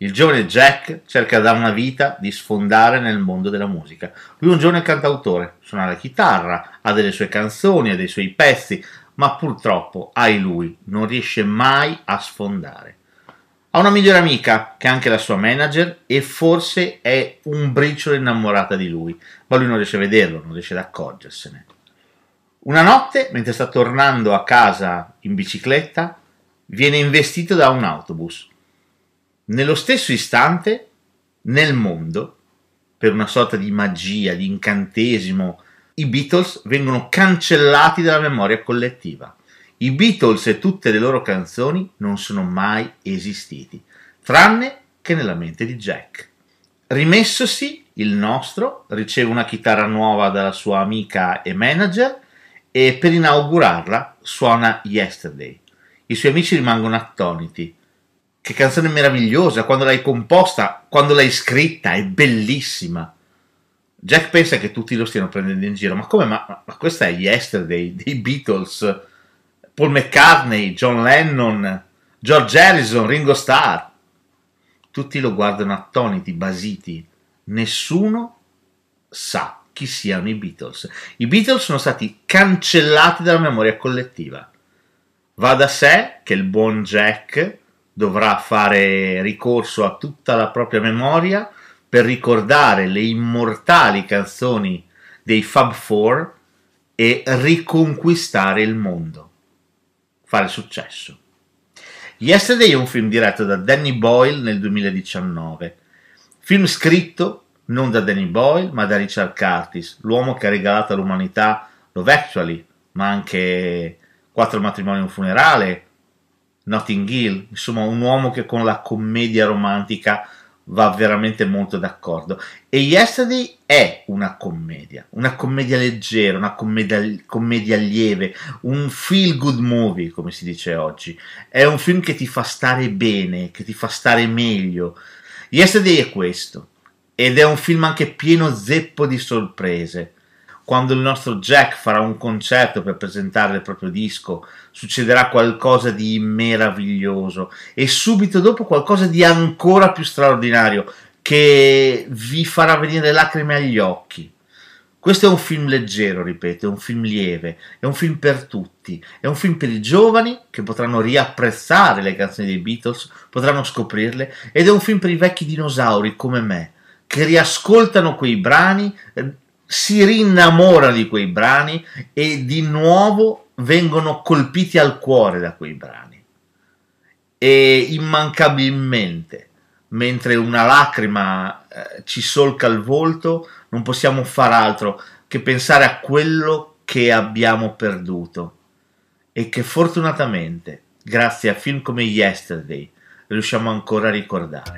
Il giovane Jack cerca da una vita di sfondare nel mondo della musica. Lui è un giovane cantautore, suona la chitarra, ha delle sue canzoni, ha dei suoi pezzi, ma purtroppo, ai lui, non riesce mai a sfondare. Ha una migliore amica, che è anche la sua manager, e forse è un briciolo innamorata di lui, ma lui non riesce a vederlo, non riesce ad accorgersene. Una notte, mentre sta tornando a casa in bicicletta, viene investito da un autobus. Nello stesso istante, nel mondo, per una sorta di magia, di incantesimo, i Beatles vengono cancellati dalla memoria collettiva. I Beatles e tutte le loro canzoni non sono mai esistiti, tranne che nella mente di Jack. Rimessosi, il nostro riceve una chitarra nuova dalla sua amica e manager e per inaugurarla suona Yesterday. I suoi amici rimangono attoniti. Che canzone meravigliosa, quando l'hai composta, quando l'hai scritta, è bellissima. Jack pensa che tutti lo stiano prendendo in giro, ma come? Ma, ma questa è Yesterday dei Beatles, Paul McCartney, John Lennon, George Harrison, Ringo Starr. Tutti lo guardano attoniti, basiti. Nessuno sa chi siano i Beatles. I Beatles sono stati cancellati dalla memoria collettiva. Va da sé che il buon Jack dovrà fare ricorso a tutta la propria memoria per ricordare le immortali canzoni dei Fab Four e riconquistare il mondo, fare successo. Yesterday è un film diretto da Danny Boyle nel 2019, film scritto non da Danny Boyle ma da Richard Curtis, l'uomo che ha regalato all'umanità Love Actually, ma anche Quattro matrimoni e un funerale, Notting Hill, insomma un uomo che con la commedia romantica va veramente molto d'accordo. E Yesterday è una commedia, una commedia leggera, una commedia, commedia lieve, un feel good movie, come si dice oggi. È un film che ti fa stare bene, che ti fa stare meglio. Yesterday è questo, ed è un film anche pieno zeppo di sorprese quando il nostro Jack farà un concerto per presentare il proprio disco, succederà qualcosa di meraviglioso e subito dopo qualcosa di ancora più straordinario che vi farà venire lacrime agli occhi. Questo è un film leggero, ripeto, è un film lieve, è un film per tutti, è un film per i giovani che potranno riapprezzare le canzoni dei Beatles, potranno scoprirle, ed è un film per i vecchi dinosauri come me, che riascoltano quei brani si rinnamora di quei brani e di nuovo vengono colpiti al cuore da quei brani. E immancabilmente, mentre una lacrima eh, ci solca il volto, non possiamo far altro che pensare a quello che abbiamo perduto e che fortunatamente, grazie a film come Yesterday, riusciamo ancora a ricordare.